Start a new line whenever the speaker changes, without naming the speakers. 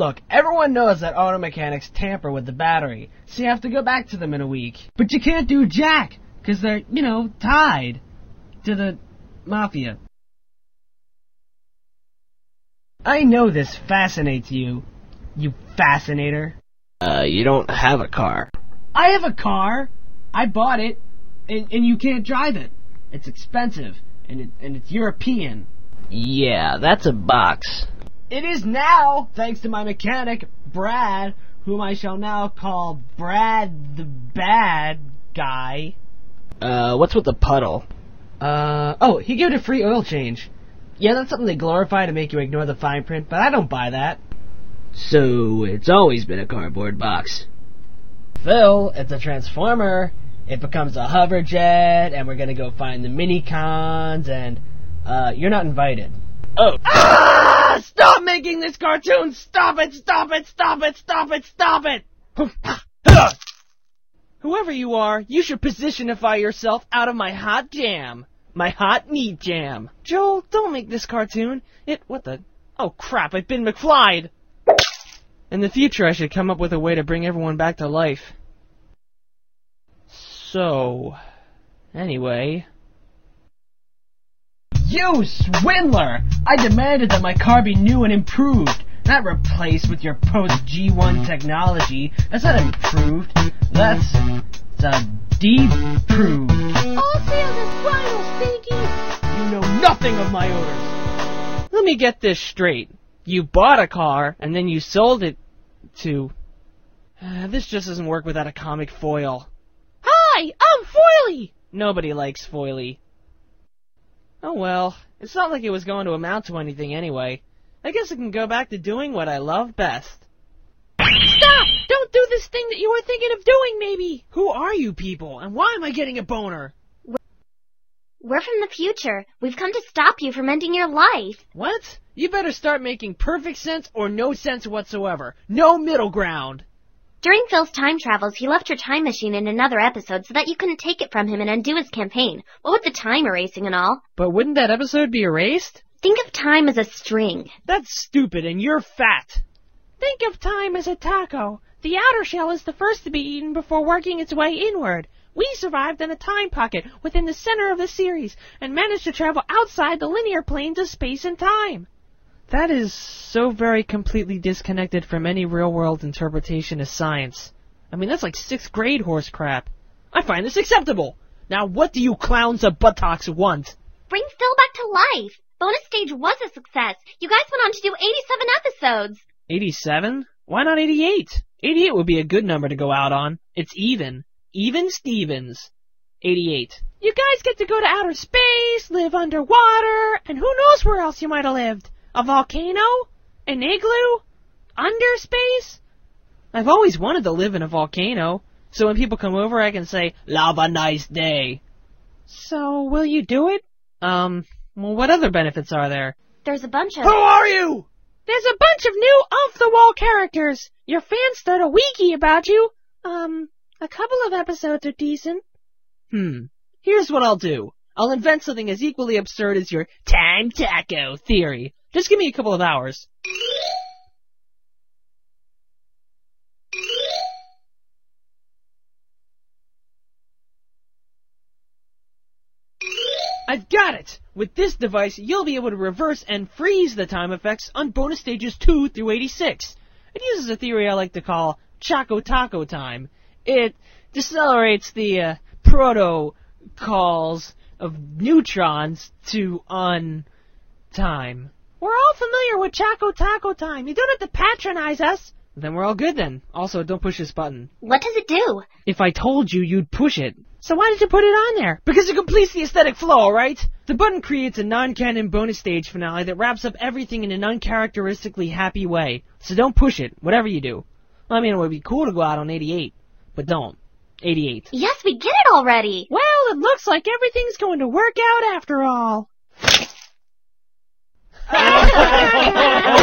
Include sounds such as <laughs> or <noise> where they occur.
Look, everyone knows that auto mechanics tamper with the battery, so you have to go back to them in a week. But you can't do jack, because they're, you know, tied to the mafia. I know this fascinates you, you fascinator.
Uh, you don't have a car.
I have a car. I bought it, and, and you can't drive it. It's expensive, and, it, and it's European.
Yeah, that's a box.
It is now, thanks to my mechanic, Brad, whom I shall now call Brad the Bad Guy.
Uh, what's with the puddle?
Uh, oh, he gave it a free oil change. Yeah, that's something they glorify to make you ignore the fine print, but I don't buy that.
So, it's always been a cardboard box.
Phil, it's a transformer. It becomes a hover jet, and we're gonna go find the mini cons, and, uh, you're not invited.
Oh.
Ah! Stop making this cartoon! Stop it! Stop it! Stop it! Stop it! Stop it! Whoever you are, you should positionify yourself out of my hot jam. My hot meat jam. Joel, don't make this cartoon. It, what the? Oh crap, I've been McFlyed! In the future, I should come up with a way to bring everyone back to life. So, anyway. You swindler! I demanded that my car be new and improved, not replaced with your post G1 technology. That's not improved. That's the deproved.
All sales is final, Stinky!
You know nothing of my orders. Let me get this straight. You bought a car and then you sold it to. Uh, this just doesn't work without a comic foil.
Hi, I'm Foily!
Nobody likes Foily. Oh well, it's not like it was going to amount to anything anyway. I guess I can go back to doing what I love best.
Stop! Don't do this thing that you were thinking of doing, maybe!
Who are you people, and why am I getting a boner?
We're from the future. We've come to stop you from ending your life.
What? You better start making perfect sense or no sense whatsoever. No middle ground.
During Phil's time travels, he left your time machine in another episode so that you couldn't take it from him and undo his campaign. What with the time erasing and all?
But wouldn't that episode be erased?
Think of time as a string.
That's stupid, and you're fat.
Think of time as a taco. The outer shell is the first to be eaten before working its way inward. We survived in a time pocket within the center of the series and managed to travel outside the linear planes of space and time.
That is so very completely disconnected from any real world interpretation of science. I mean, that's like sixth grade horse crap. I find this acceptable. Now, what do you clowns of buttocks want?
Bring Phil back to life. Bonus stage was a success. You guys went on to do 87 episodes.
87? Why not 88? 88 would be a good number to go out on. It's even. Even Stevens. 88.
You guys get to go to outer space, live underwater, and who knows where else you might have lived. A volcano? An igloo? Under space?
I've always wanted to live in a volcano, so when people come over I can say, Love a nice day.
So, will you do it?
Um, well, what other benefits are there?
There's a bunch of.
Who are you?
There's a bunch of new off-the-wall characters. Your fans start a wiki about you. Um, a couple of episodes are decent.
Hmm. Here's what I'll do. I'll invent something as equally absurd as your time taco theory. Just give me a couple of hours. I've got it! With this device, you'll be able to reverse and freeze the time effects on bonus stages 2 through 86. It uses a theory I like to call Choco Taco time. It decelerates the uh, proto calls of neutrons to on time.
We're all familiar with Choco Taco time. You don't have to patronize us.
Then we're all good then. Also, don't push this button.
What does it do?
If I told you, you'd push it.
So why did you put it on there?
Because it completes the aesthetic flow, alright? The button creates a non-canon bonus stage finale that wraps up everything in an uncharacteristically happy way. So don't push it, whatever you do. I mean, it would be cool to go out on 88, but don't. 88.
Yes, we get it already.
Well, it looks like everything's going to work out after all. Oh, <laughs>